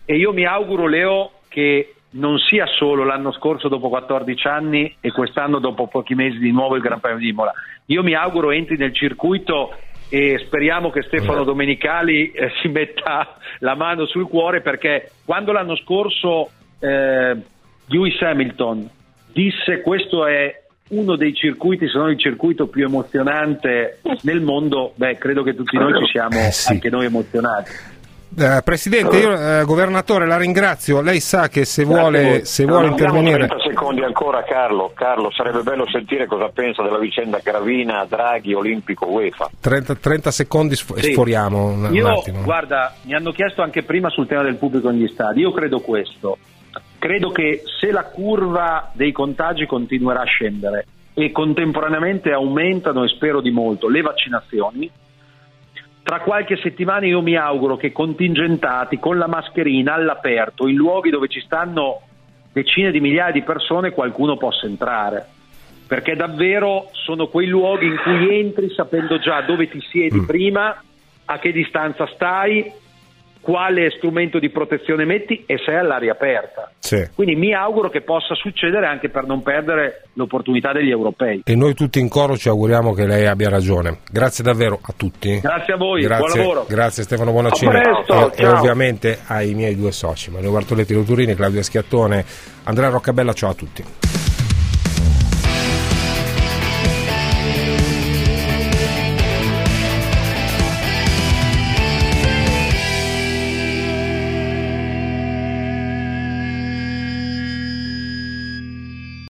e io mi auguro, Leo, che non sia solo l'anno scorso dopo 14 anni e quest'anno dopo pochi mesi di nuovo il Gran Premio di Imola. Io mi auguro entri nel circuito e speriamo che Stefano Domenicali eh, si metta la mano sul cuore perché quando l'anno scorso eh, Lewis Hamilton disse questo è uno dei circuiti, se non il circuito più emozionante nel mondo, beh, credo che tutti noi ci siamo Eh, sì. anche noi emozionati. Eh, Presidente, io, eh, governatore, la ringrazio. Lei sa che se vuole, se vuole Abbiamo intervenire. 30 secondi ancora Carlo. Carlo, sarebbe bello sentire cosa pensa della vicenda Gravina, Draghi, Olimpico, UEFA. 30, 30 secondi sf- Sì. sforiamo un, un Io, attimo. guarda, mi hanno chiesto anche prima sul tema del pubblico negli stadi. Io credo questo. Credo che se la curva dei contagi continuerà a scendere e contemporaneamente aumentano, e spero di molto, le vaccinazioni, tra qualche settimana io mi auguro che contingentati con la mascherina all'aperto, in luoghi dove ci stanno decine di migliaia di persone, qualcuno possa entrare. Perché davvero sono quei luoghi in cui entri sapendo già dove ti siedi prima, a che distanza stai, quale strumento di protezione metti e sei all'aria aperta. Sì. Quindi mi auguro che possa succedere anche per non perdere l'opportunità degli europei. E noi tutti in coro ci auguriamo che lei abbia ragione. Grazie davvero a tutti. Grazie a voi, Grazie, buon lavoro. grazie Stefano Bonaccini e, e ovviamente ai miei due soci, Mario Bartoletti Luturini, Claudio Schiattone, Andrea Roccabella, ciao a tutti.